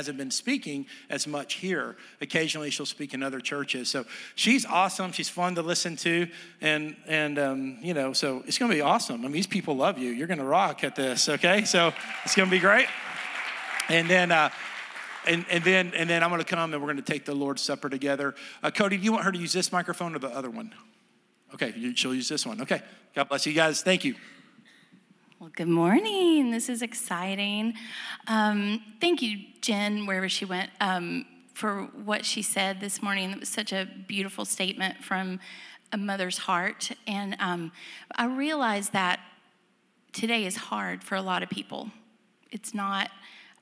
hasn't been speaking as much here. Occasionally, she'll speak in other churches. So she's awesome. She's fun to listen to, and and um, you know, so it's going to be awesome. I mean, these people love you. You're going to rock at this. Okay, so it's going to be great. And then. Uh, and, and then and then I'm going to come and we're going to take the Lord's Supper together. Uh, Cody, do you want her to use this microphone or the other one? Okay, she'll use this one. Okay, God bless you guys. Thank you. Well, good morning. This is exciting. Um, thank you, Jen, wherever she went, um, for what she said this morning. It was such a beautiful statement from a mother's heart. And um, I realize that today is hard for a lot of people. It's not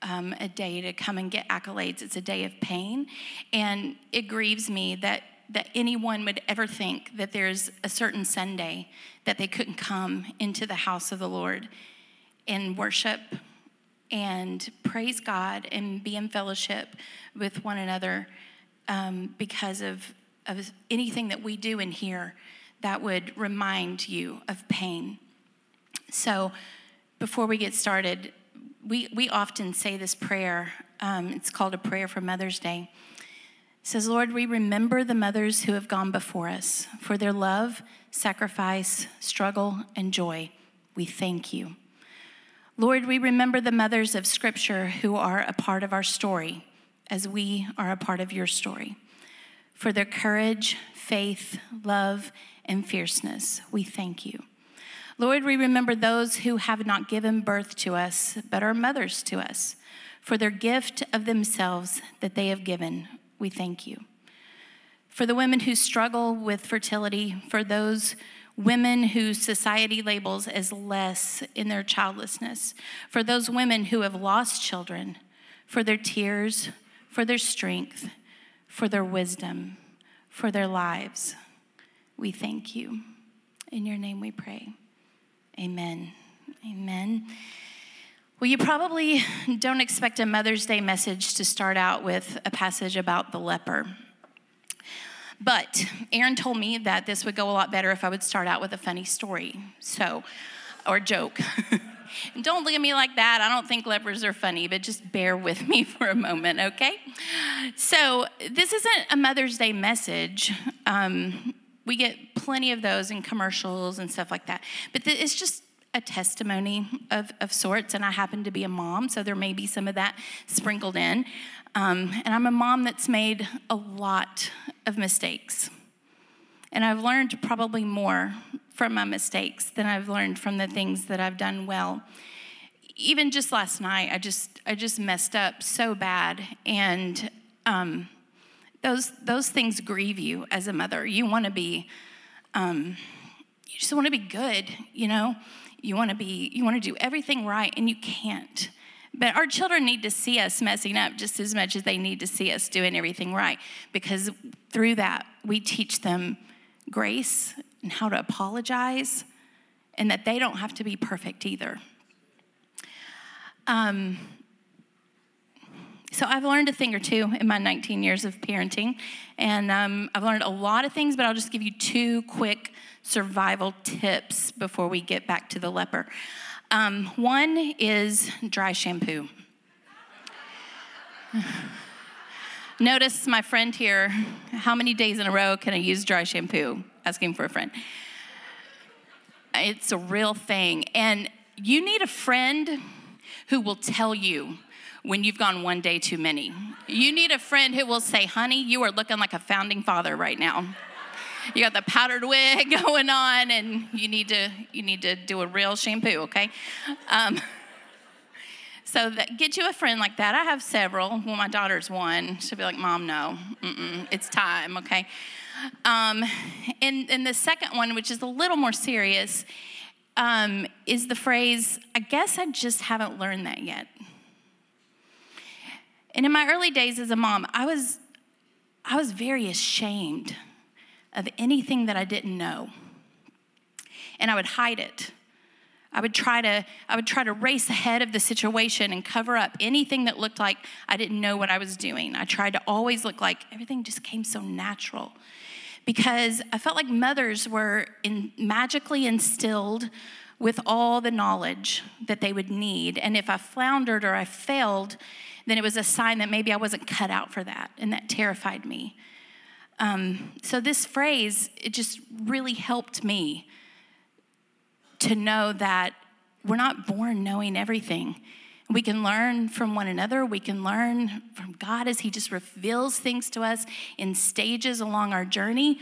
um, a day to come and get accolades, it's a day of pain. And it grieves me that that anyone would ever think that there's a certain Sunday that they couldn't come into the house of the Lord and worship and praise God and be in fellowship with one another um, because of, of anything that we do in here that would remind you of pain. So, before we get started, we, we often say this prayer. Um, it's called a prayer for Mother's Day says, Lord, we remember the mothers who have gone before us for their love, sacrifice, struggle, and joy. We thank you. Lord, we remember the mothers of Scripture who are a part of our story as we are a part of your story. For their courage, faith, love, and fierceness, we thank you. Lord, we remember those who have not given birth to us, but are mothers to us, for their gift of themselves that they have given we thank you. For the women who struggle with fertility, for those women who society labels as less in their childlessness, for those women who have lost children, for their tears, for their strength, for their wisdom, for their lives, we thank you. In your name we pray. Amen. Amen. Well, you probably don't expect a Mother's Day message to start out with a passage about the leper. But Aaron told me that this would go a lot better if I would start out with a funny story. So, or joke. don't look at me like that. I don't think lepers are funny, but just bear with me for a moment, okay? So, this isn't a Mother's Day message. Um, we get plenty of those in commercials and stuff like that. But it's just a testimony of, of sorts, and I happen to be a mom, so there may be some of that sprinkled in. Um, and I'm a mom that's made a lot of mistakes. And I've learned probably more from my mistakes than I've learned from the things that I've done well. Even just last night, I just I just messed up so bad, and um, those those things grieve you as a mother. You want to be, um, you just want to be good, you know you want to be you want to do everything right and you can't. But our children need to see us messing up just as much as they need to see us doing everything right because through that we teach them grace and how to apologize and that they don't have to be perfect either. Um, so I've learned a thing or two in my 19 years of parenting, and um, I've learned a lot of things, but I'll just give you two quick survival tips before we get back to the leper. Um, one is dry shampoo. Notice my friend here, how many days in a row can I use dry shampoo? Asking for a friend. It's a real thing. And you need a friend who will tell you when you've gone one day too many. You need a friend who will say, honey, you are looking like a founding father right now. You got the powdered wig going on, and you need to you need to do a real shampoo, okay? Um, so that, get you a friend like that. I have several. Well, my daughter's one. She'll be like, "Mom, no, Mm-mm. it's time." Okay. Um, and and the second one, which is a little more serious, um, is the phrase, "I guess I just haven't learned that yet." And in my early days as a mom, I was, I was very ashamed of anything that I didn't know. And I would hide it. I would try to I would try to race ahead of the situation and cover up anything that looked like I didn't know what I was doing. I tried to always look like everything just came so natural. Because I felt like mothers were in, magically instilled with all the knowledge that they would need. And if I floundered or I failed, then it was a sign that maybe I wasn't cut out for that, and that terrified me. Um, so this phrase, it just really helped me to know that we're not born knowing everything. We can learn from one another. We can learn from God as He just reveals things to us in stages along our journey.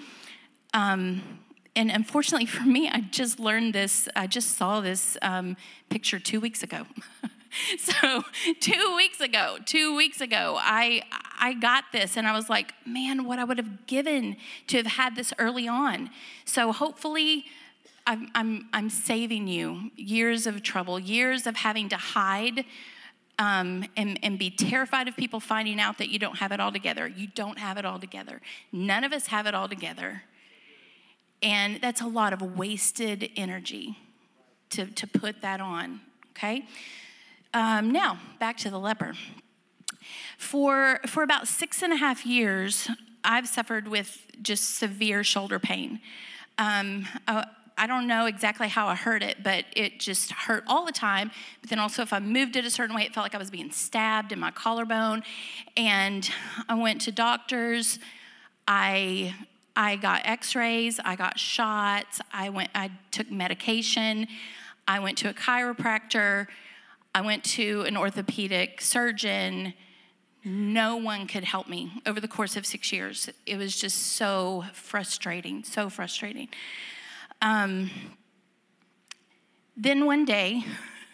Um, and unfortunately for me, I just learned this, I just saw this um, picture two weeks ago. so two weeks ago, two weeks ago, I I got this and I was like, man, what I would have given to have had this early on. So hopefully I'm, I'm, I'm saving you years of trouble, years of having to hide um, and, and be terrified of people finding out that you don't have it all together. You don't have it all together. None of us have it all together. And that's a lot of wasted energy to, to put that on, okay? Um, now, back to the leper. For, for about six and a half years, I've suffered with just severe shoulder pain. Um, uh, I don't know exactly how I heard it, but it just hurt all the time. But then also, if I moved it a certain way, it felt like I was being stabbed in my collarbone. And I went to doctors. I I got X-rays. I got shots. I went. I took medication. I went to a chiropractor. I went to an orthopedic surgeon. No one could help me over the course of six years. It was just so frustrating, so frustrating. Um, then one day,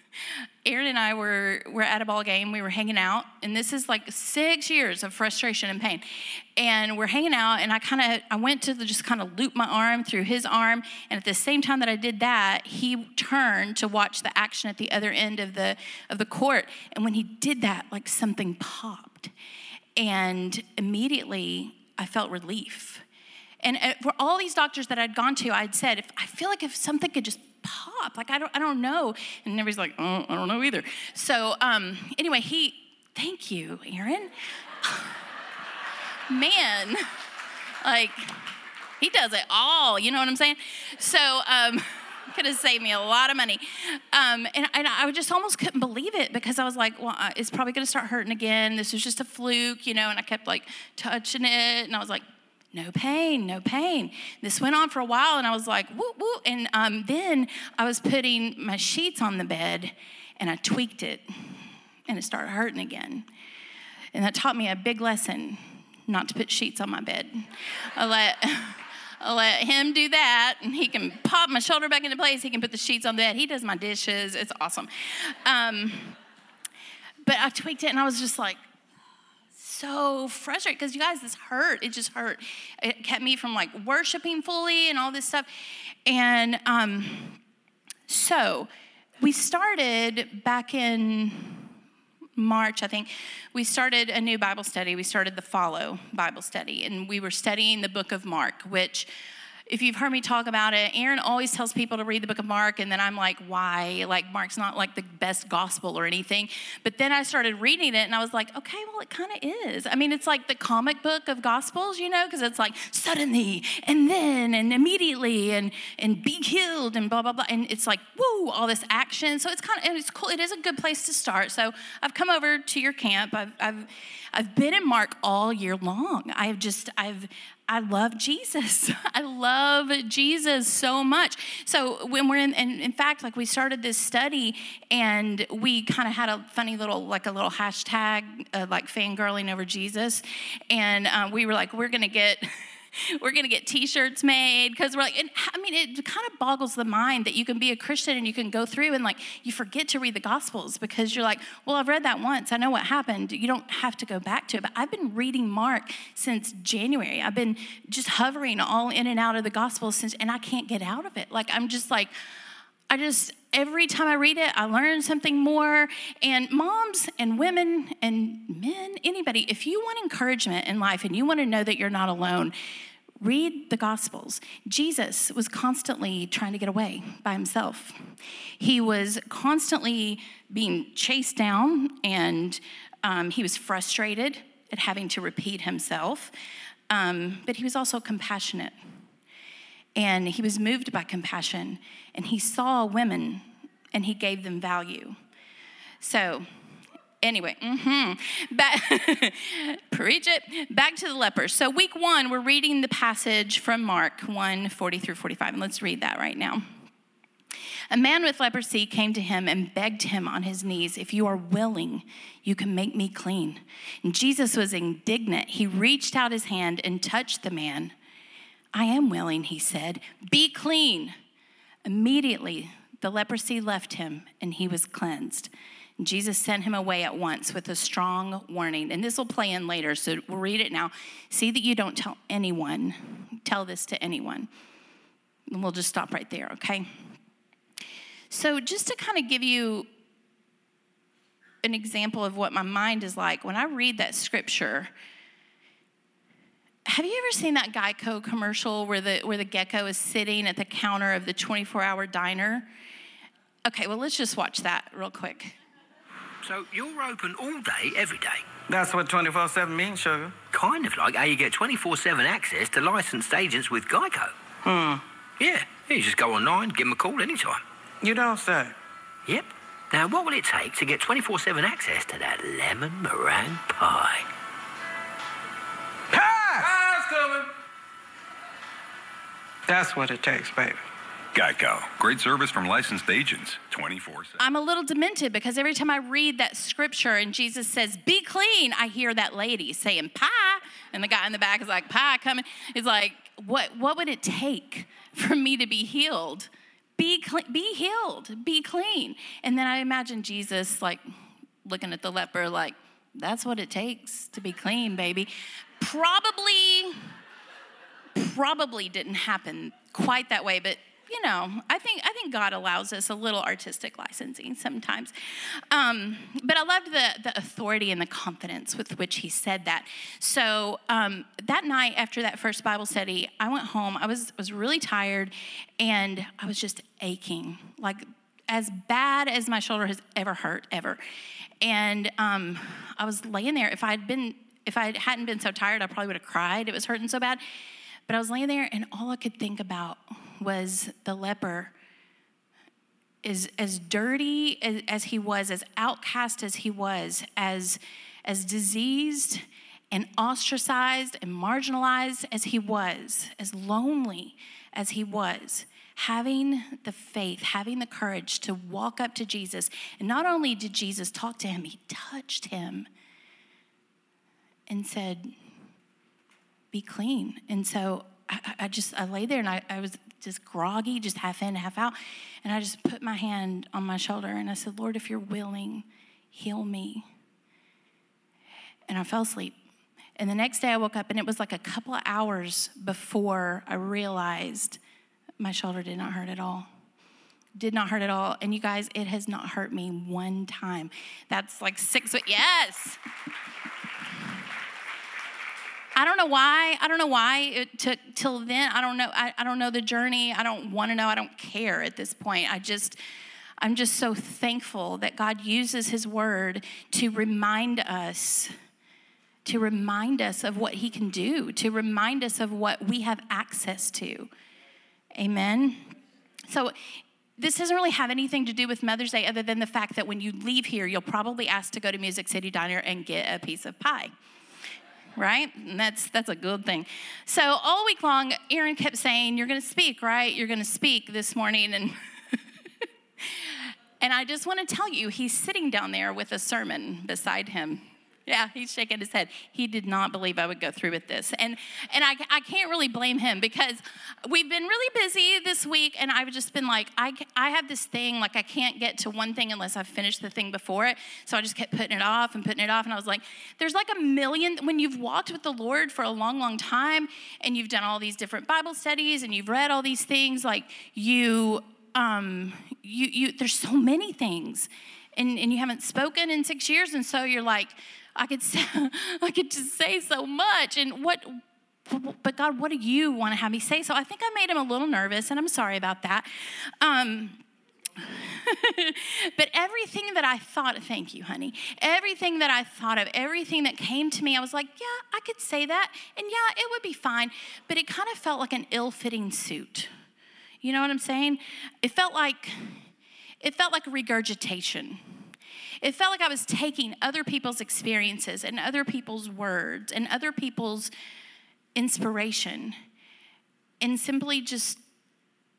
Aaron and I were, were at a ball game. We were hanging out, and this is like six years of frustration and pain. And we're hanging out, and I kind of I went to the, just kind of loop my arm through his arm, and at the same time that I did that, he turned to watch the action at the other end of the of the court. And when he did that, like something popped, and immediately I felt relief. And uh, for all these doctors that I'd gone to, I'd said, if I feel like if something could just pop, like I don't, I don't know. And everybody's like, oh, I don't know either. So um, anyway, he, thank you, Aaron. Man, like he does it all. You know what I'm saying? So. Um, could have saved me a lot of money. Um, and, and, I just almost couldn't believe it because I was like, well, it's probably going to start hurting again. This was just a fluke, you know, and I kept like touching it. And I was like, no pain, no pain. This went on for a while, and I was like, woo, woo. And um, then I was putting my sheets on the bed, and I tweaked it, and it started hurting again. And that taught me a big lesson not to put sheets on my bed. I let, I let him do that, and he can pop my shoulder back into place. He can put the sheets on the bed. He does my dishes. It's awesome. Um, but I tweaked it, and I was just like, so frustrated because you guys, this hurt. It just hurt. It kept me from like worshiping fully and all this stuff. And um, so we started back in March, I think, we started a new Bible study. We started the Follow Bible study, and we were studying the book of Mark, which if you've heard me talk about it, Aaron always tells people to read the book of Mark, and then I'm like, why? Like, Mark's not like the best gospel or anything. But then I started reading it, and I was like, okay, well, it kind of is. I mean, it's like the comic book of gospels, you know, because it's like suddenly and then and immediately and and be healed and blah blah blah, and it's like woo, all this action. So it's kind of and it's cool. It is a good place to start. So I've come over to your camp. I've I've I've been in Mark all year long. I've just I've I love Jesus. I love Jesus so much. So when we're in, and in fact, like we started this study and we kind of had a funny little, like a little hashtag, uh, like fangirling over Jesus. And uh, we were like, we're going to get we're going to get t-shirts made because we're like i mean it kind of boggles the mind that you can be a christian and you can go through and like you forget to read the gospels because you're like well i've read that once. I know what happened. You don't have to go back to it but i've been reading mark since january. I've been just hovering all in and out of the gospel since and i can't get out of it. Like i'm just like I just, every time I read it, I learn something more. And moms and women and men, anybody, if you want encouragement in life and you want to know that you're not alone, read the Gospels. Jesus was constantly trying to get away by himself. He was constantly being chased down and um, he was frustrated at having to repeat himself, um, but he was also compassionate and he was moved by compassion and he saw women and he gave them value. So, Anyway, mm-hmm. Back, preach it. Back to the lepers. So, week one, we're reading the passage from Mark 1 40 through 45. And let's read that right now. A man with leprosy came to him and begged him on his knees, If you are willing, you can make me clean. And Jesus was indignant. He reached out his hand and touched the man. I am willing, he said. Be clean. Immediately, the leprosy left him and he was cleansed. Jesus sent him away at once with a strong warning. And this will play in later, so we'll read it now. See that you don't tell anyone, tell this to anyone. And we'll just stop right there, okay? So, just to kind of give you an example of what my mind is like, when I read that scripture, have you ever seen that Geico commercial where the, where the gecko is sitting at the counter of the 24 hour diner? Okay, well, let's just watch that real quick. So you're open all day, every day? That's what 24 7 means, sugar. Kind of like how you get 24 7 access to licensed agents with Geico. Hmm. Yeah, you just go online, give them a call anytime. You don't say. Yep. Now, what will it take to get 24 7 access to that lemon meringue pie? Pie! Coming! That's what it takes, baby. Geico. Great service from licensed agents 24 7. I'm a little demented because every time I read that scripture and Jesus says, Be clean, I hear that lady saying, Pie. And the guy in the back is like, Pie coming. He's like, What, what would it take for me to be healed? Be, clean, be healed, be clean. And then I imagine Jesus like looking at the leper, like, That's what it takes to be clean, baby. Probably, probably didn't happen quite that way, but you know, I think I think God allows us a little artistic licensing sometimes. Um, but I loved the the authority and the confidence with which He said that. So um, that night after that first Bible study, I went home. I was was really tired, and I was just aching, like as bad as my shoulder has ever hurt ever. And um, I was laying there. If I'd been if I hadn't been so tired, I probably would have cried. It was hurting so bad. But I was laying there, and all I could think about was the leper. As, as dirty as, as he was, as outcast as he was, as, as diseased and ostracized and marginalized as he was, as lonely as he was, having the faith, having the courage to walk up to Jesus. And not only did Jesus talk to him, he touched him and said, Be clean. And so I, I just, I lay there and I, I was just groggy, just half in, half out. And I just put my hand on my shoulder and I said, Lord, if you're willing, heal me. And I fell asleep. And the next day I woke up and it was like a couple of hours before I realized my shoulder did not hurt at all. Did not hurt at all. And you guys, it has not hurt me one time. That's like six, yes. I don't know why. I don't know why it took till then. I don't know. I, I don't know the journey. I don't want to know. I don't care at this point. I just, I'm just so thankful that God uses His word to remind us, to remind us of what He can do, to remind us of what we have access to. Amen. So, this doesn't really have anything to do with Mother's Day other than the fact that when you leave here, you'll probably ask to go to Music City Diner and get a piece of pie right? And that's that's a good thing. So all week long, Aaron kept saying, "You're to speak, right? You're to speak this morning." And and I just want to tell you, he's sitting down there with a sermon beside him. Yeah, he's shaking his head. He did not believe I would go through with this. And, and I, I can't really blame him because we've been really busy this week, and I've just been like, I, I have this thing, like, I can't get to one thing unless I've finished the thing before it. So I just kept putting it off and putting it off. And I was like, there's like a million, when you've walked with the Lord for a long, long time, and you've done all these different Bible studies, and you've read all these things, like, you, um, you, you, there's so many things. And, and you haven't spoken in six years, and so you're like, I could say, I could just say so much. And what, but God, what do you want to have me say? So I think I made him a little nervous, and I'm sorry about that. Um, but everything that I thought, thank you, honey, everything that I thought of, everything that came to me, I was like, yeah, I could say that, and yeah, it would be fine. But it kind of felt like an ill fitting suit. You know what I'm saying? It felt like, it felt like regurgitation It felt like I was taking other people's experiences and other people's words and other people's inspiration and simply just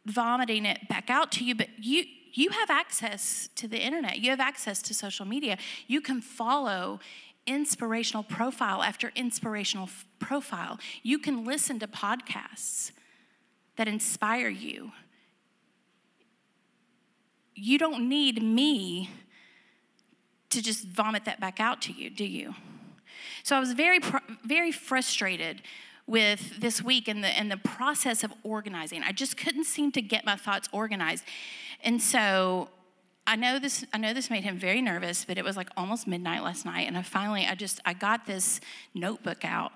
vomiting it back out to you. But you, you have access to the internet, you have access to social media. You can follow inspirational profile after inspirational f- profile. You can listen to podcasts that inspire you. You don't need me to just vomit that back out to you, do you? So I was very, very frustrated with this week and the, and the process of organizing. I just couldn't seem to get my thoughts organized. And so I know this I know this made him very nervous, but it was like almost midnight last night and I finally I just I got this notebook out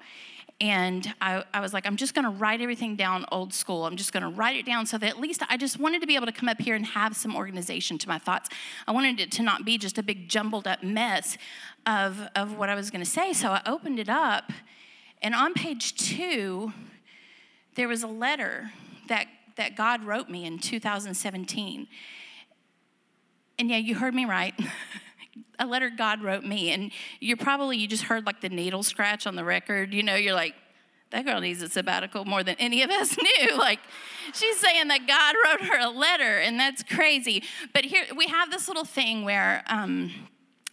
and I, I was like, I'm just gonna write everything down old school. I'm just gonna write it down so that at least I just wanted to be able to come up here and have some organization to my thoughts. I wanted it to not be just a big jumbled up mess of, of what I was gonna say. So I opened it up, and on page two, there was a letter that, that God wrote me in 2017. And yeah, you heard me right. a letter God wrote me. And you're probably, you just heard like the needle scratch on the record. You know, you're like, that girl needs a sabbatical more than any of us knew. Like, she's saying that God wrote her a letter, and that's crazy. But here, we have this little thing where, um,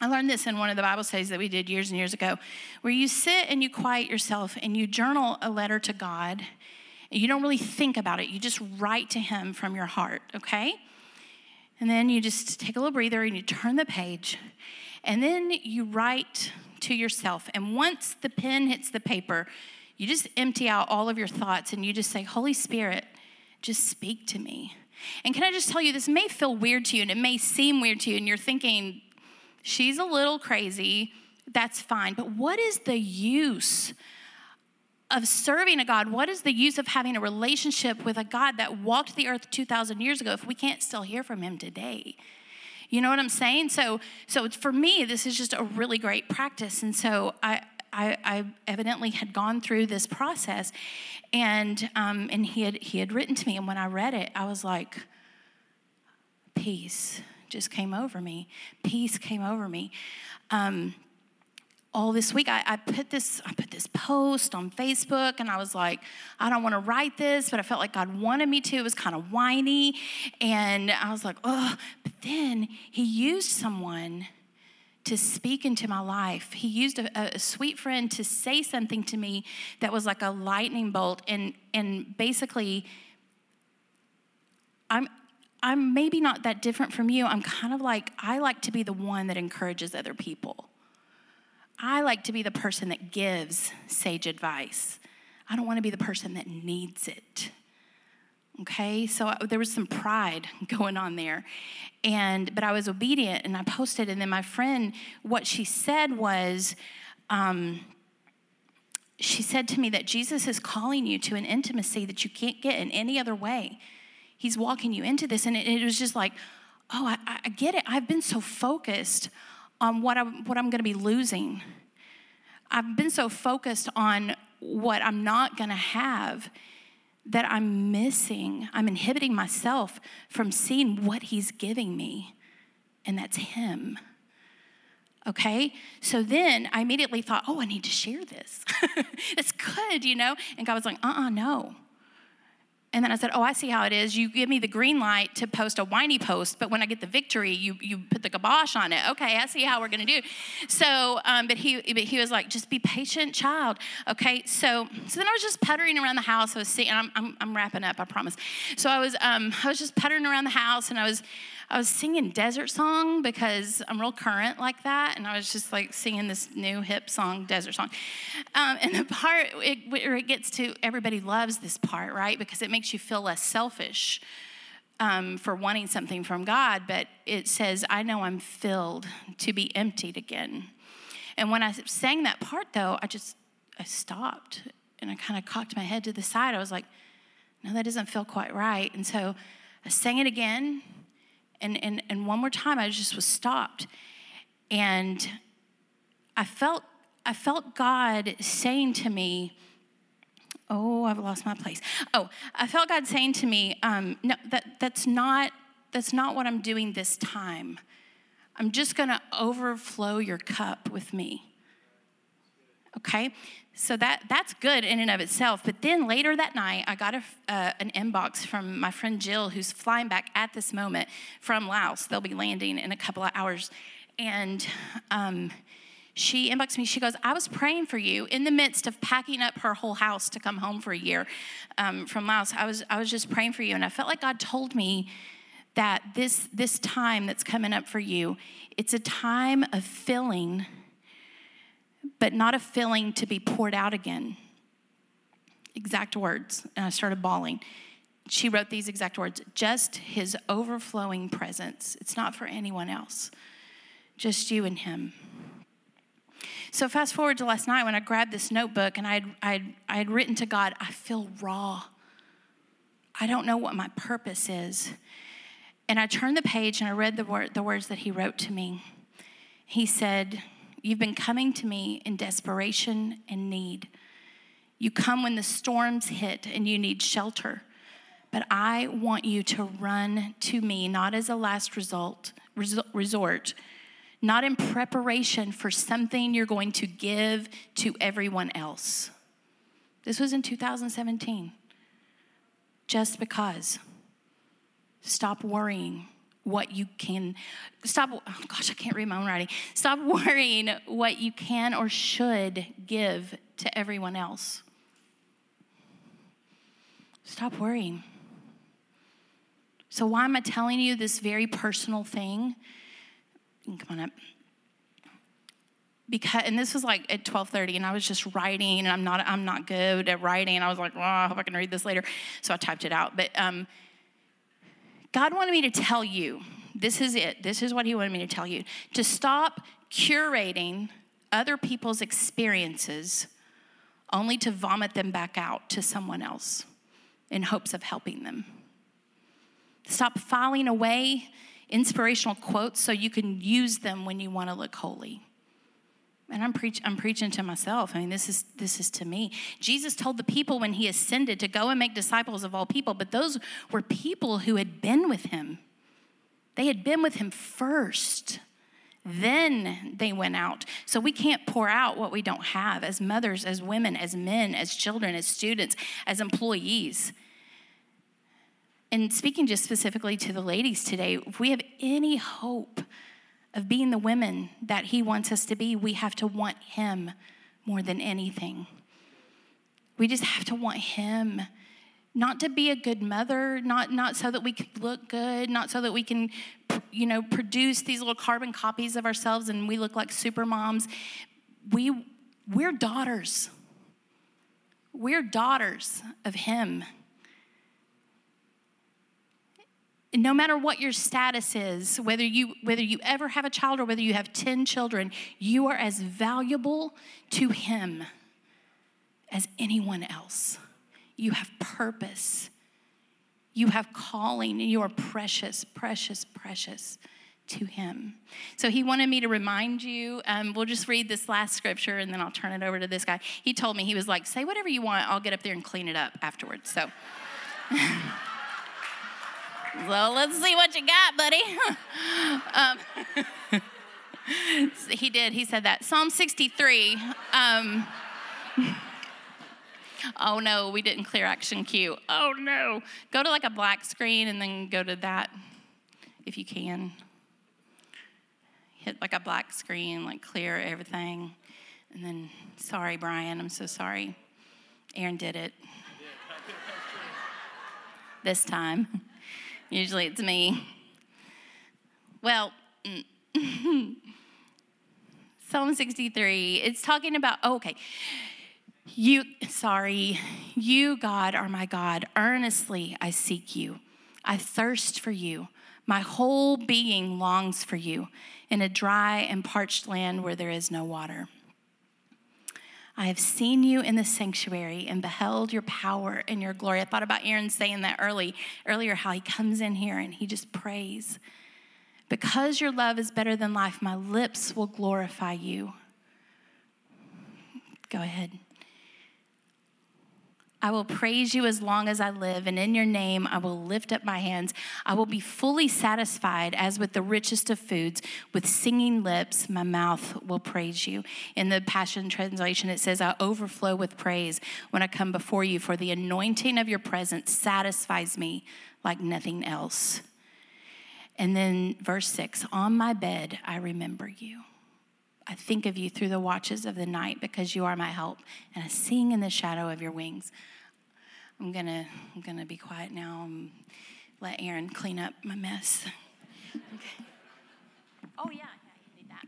I learned this in one of the Bible studies that we did years and years ago, where you sit and you quiet yourself and you journal a letter to God. You don't really think about it, you just write to Him from your heart, okay? And then you just take a little breather and you turn the page. And then you write to yourself. And once the pen hits the paper, you just empty out all of your thoughts and you just say, Holy Spirit, just speak to me. And can I just tell you, this may feel weird to you and it may seem weird to you, and you're thinking, she's a little crazy. That's fine. But what is the use of serving a God, what is the use of having a relationship with a God that walked the earth 2,000 years ago if we can't still hear from him today? You know what I'm saying? So, so for me, this is just a really great practice. And so I, I, I evidently had gone through this process, and um, and he had he had written to me, and when I read it, I was like, peace just came over me. Peace came over me. Um, all this week I, I, put this i put this post on facebook and i was like i don't want to write this but i felt like god wanted me to. It was kind of whiny. And i was like oh but then he used someone to speak into my life. He used a, a sweet friend to say something to me that was like a lightning bolt and and basically i'm i'm maybe not that different from you. I'm kind of like i like to be the one that encourages other people I like to be the person that gives sage advice. I don't want to be the person that needs it. Okay, so I, there was some pride going on there. And, but I was obedient and I posted. And then my friend, what she said was, um, she said to me that Jesus is calling you to an intimacy that you can't get in any other way. He's walking you into this. And it, it was just like, oh, I, I get it. I've been so focused on what I'm, what I'm going to be losing. I've been so focused on what I'm not going to have that I'm missing, I'm inhibiting myself from seeing what He's giving me, and that's Him. Okay? So then I immediately thought, oh, I need to share this. it's good, you know? And God was like, uh uh-uh, uh no. And then I said, Oh, I see how it is. You give me the green light to post a whiny post, but when I get the victory, you, you put the kibosh on it. Okay, I see how we're to do. So, um, but, he, but he was like, Just be patient, child. Okay, so, so then I was just puttering around the house. I was seeing, I'm, I'm, I'm wrapping up, I promise. So I was, um, I was just puttering around the house and I was, I was singing Desert Song because I'm real current like that, and I was just like singing this new hip song, Desert Song. Um, and the part it, where it gets to everybody loves this part, right? Because it makes you feel less selfish um, for wanting something from God, but it says, I know I'm filled to be emptied again. And when I sang that part, though, I just I stopped and I kind of cocked my head to the side. I was like, no, that doesn't feel quite right. And so I sang it again and, and, and one more time, I just was stopped. And I felt, I felt God saying to me, Oh, I've lost my place. Oh, I felt God saying to me, um, No, that, that's, not, that's not what I'm doing this time. I'm just going to overflow your cup with me. Okay? So that, that's good in and of itself. But then later that night, I got a, uh, an inbox from my friend Jill, who's flying back at this moment from Laos. They'll be landing in a couple of hours. And um, she inboxed me. She goes, I was praying for you in the midst of packing up her whole house to come home for a year um, from Laos. I was, I was just praying for you. And I felt like God told me that this, this time that's coming up for you, it's a time of filling but not a filling to be poured out again. Exact words. And I started bawling. She wrote these exact words just his overflowing presence. It's not for anyone else, just you and him. So, fast forward to last night when I grabbed this notebook and I had, I had, I had written to God, I feel raw. I don't know what my purpose is. And I turned the page and I read the, word, the words that he wrote to me. He said, You've been coming to me in desperation and need. You come when the storms hit and you need shelter. But I want you to run to me, not as a last result, resort, not in preparation for something you're going to give to everyone else. This was in 2017. Just because. Stop worrying what you can stop oh gosh i can't read my own writing stop worrying what you can or should give to everyone else stop worrying so why am i telling you this very personal thing come on up because and this was like at 12:30 and I was just writing and I'm not I'm not good at writing. and I was like, oh, I hope I can read this later. So I typed it out. But um, God wanted me to tell you this is it. This is what He wanted me to tell you to stop curating other people's experiences only to vomit them back out to someone else in hopes of helping them. Stop filing away inspirational quotes so you can use them when you want to look holy. And I'm, preach, I'm preaching to myself. I mean, this is, this is to me. Jesus told the people when he ascended to go and make disciples of all people, but those were people who had been with him. They had been with him first. Then they went out. So we can't pour out what we don't have as mothers, as women, as men, as children, as students, as employees. And speaking just specifically to the ladies today, if we have any hope of being the women that He wants us to be, we have to want Him more than anything. We just have to want Him. Not to be a good mother, not, not so that we can look good, not so that we can, you know, produce these little carbon copies of ourselves and we look like super moms. We, we're daughters. We're daughters of Him. No matter what your status is, whether you whether you ever have a child or whether you have 10 children, you are as valuable to him as anyone else. You have purpose. You have calling, and you are precious, precious, precious to him. So he wanted me to remind you. Um, we'll just read this last scripture and then I'll turn it over to this guy. He told me, he was like, say whatever you want, I'll get up there and clean it up afterwards. So. Well, let's see what you got, buddy. um, he did. He said that. Psalm 63. Um, oh no, we didn't clear action cue. Oh no. Go to like a black screen and then go to that if you can. Hit like a black screen, like clear everything. And then, sorry, Brian, I'm so sorry. Aaron did it. this time. Usually it's me. Well, mm. Psalm 63, it's talking about, oh, okay. You, sorry, you, God, are my God. Earnestly I seek you. I thirst for you. My whole being longs for you in a dry and parched land where there is no water. I have seen you in the sanctuary and beheld your power and your glory. I thought about Aaron saying that early, earlier, how he comes in here and he just prays. Because your love is better than life, my lips will glorify you. Go ahead. I will praise you as long as I live, and in your name I will lift up my hands. I will be fully satisfied as with the richest of foods. With singing lips, my mouth will praise you. In the Passion Translation, it says, I overflow with praise when I come before you, for the anointing of your presence satisfies me like nothing else. And then verse six on my bed, I remember you. I think of you through the watches of the night because you are my help, and I sing in the shadow of your wings. I'm gonna, I'm gonna be quiet now and let Aaron clean up my mess. Okay. Oh yeah, yeah, you need that.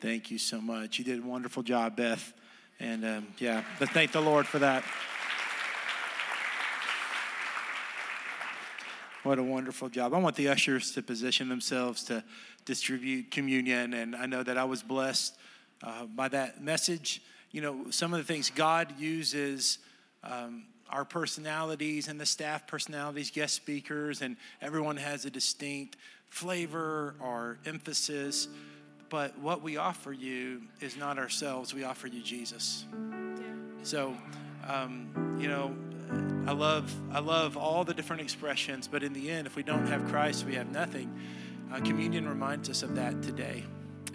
Thank you so much. You did a wonderful job, Beth. And um, yeah, but thank the Lord for that. What a wonderful job. I want the ushers to position themselves to distribute communion. And I know that I was blessed uh, by that message. You know, some of the things God uses um, our personalities and the staff personalities, guest speakers, and everyone has a distinct flavor or emphasis. But what we offer you is not ourselves, we offer you Jesus. So, um, you know, I love, I love all the different expressions, but in the end, if we don't have Christ, we have nothing. Uh, communion reminds us of that today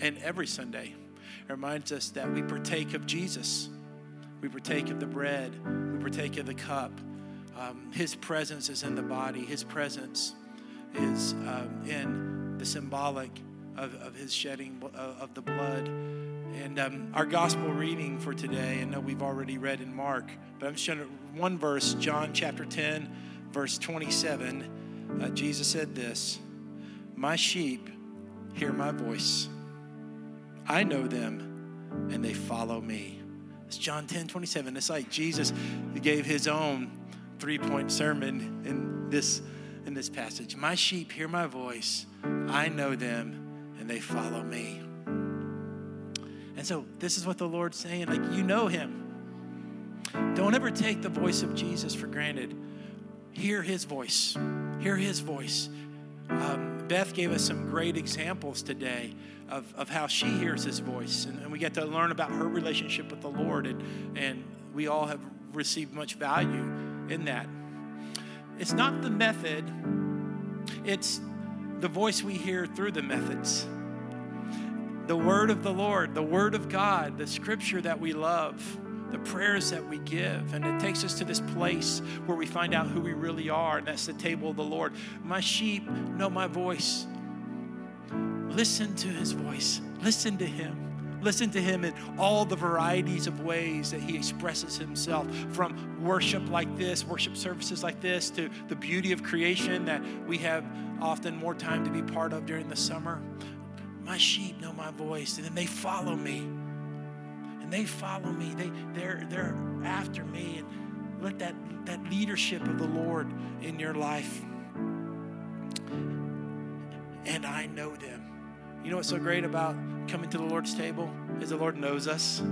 and every Sunday. It reminds us that we partake of Jesus. We partake of the bread. We partake of the cup. Um, his presence is in the body. His presence is um, in the symbolic of, of his shedding of the blood. And um, our gospel reading for today, I know we've already read in Mark, but I'm just showing one verse, John chapter 10, verse 27. Uh, Jesus said this My sheep hear my voice. I know them, and they follow me. It's John 10, 27. It's like Jesus gave his own three point sermon in this, in this passage. My sheep hear my voice. I know them, and they follow me. And so this is what the Lord's saying like, you know him. Don't ever take the voice of Jesus for granted. Hear his voice. Hear his voice. Um, Beth gave us some great examples today of, of how she hears his voice. And, and we get to learn about her relationship with the Lord. And, and we all have received much value in that. It's not the method, it's the voice we hear through the methods the word of the Lord, the word of God, the scripture that we love, the prayers that we give. And it takes us to this place where we find out who we really are, and that's the table of the Lord. My sheep know my voice. Listen to his voice, listen to him. Listen to him in all the varieties of ways that he expresses himself from worship like this, worship services like this, to the beauty of creation that we have often more time to be part of during the summer my sheep know my voice and then they follow me and they follow me. They they're they're after me. And let that that leadership of the lord in your life. And i know them. You know what's so great about coming to the lord's table is the lord knows us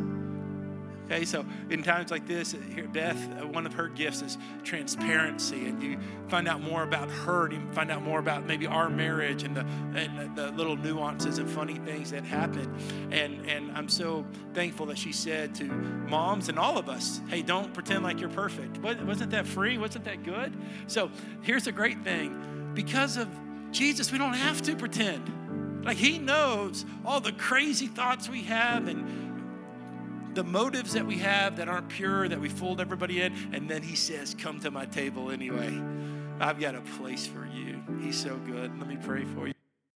Okay, so in times like this, here, Beth, uh, one of her gifts is transparency, and you find out more about her, and you find out more about maybe our marriage and the and the little nuances and funny things that happen. And and I'm so thankful that she said to moms and all of us, "Hey, don't pretend like you're perfect." Wasn't that free? Wasn't that good? So here's a great thing: because of Jesus, we don't have to pretend. Like He knows all the crazy thoughts we have and the motives that we have that aren't pure, that we fooled everybody in. And then he says, Come to my table anyway. I've got a place for you. He's so good. Let me pray for you.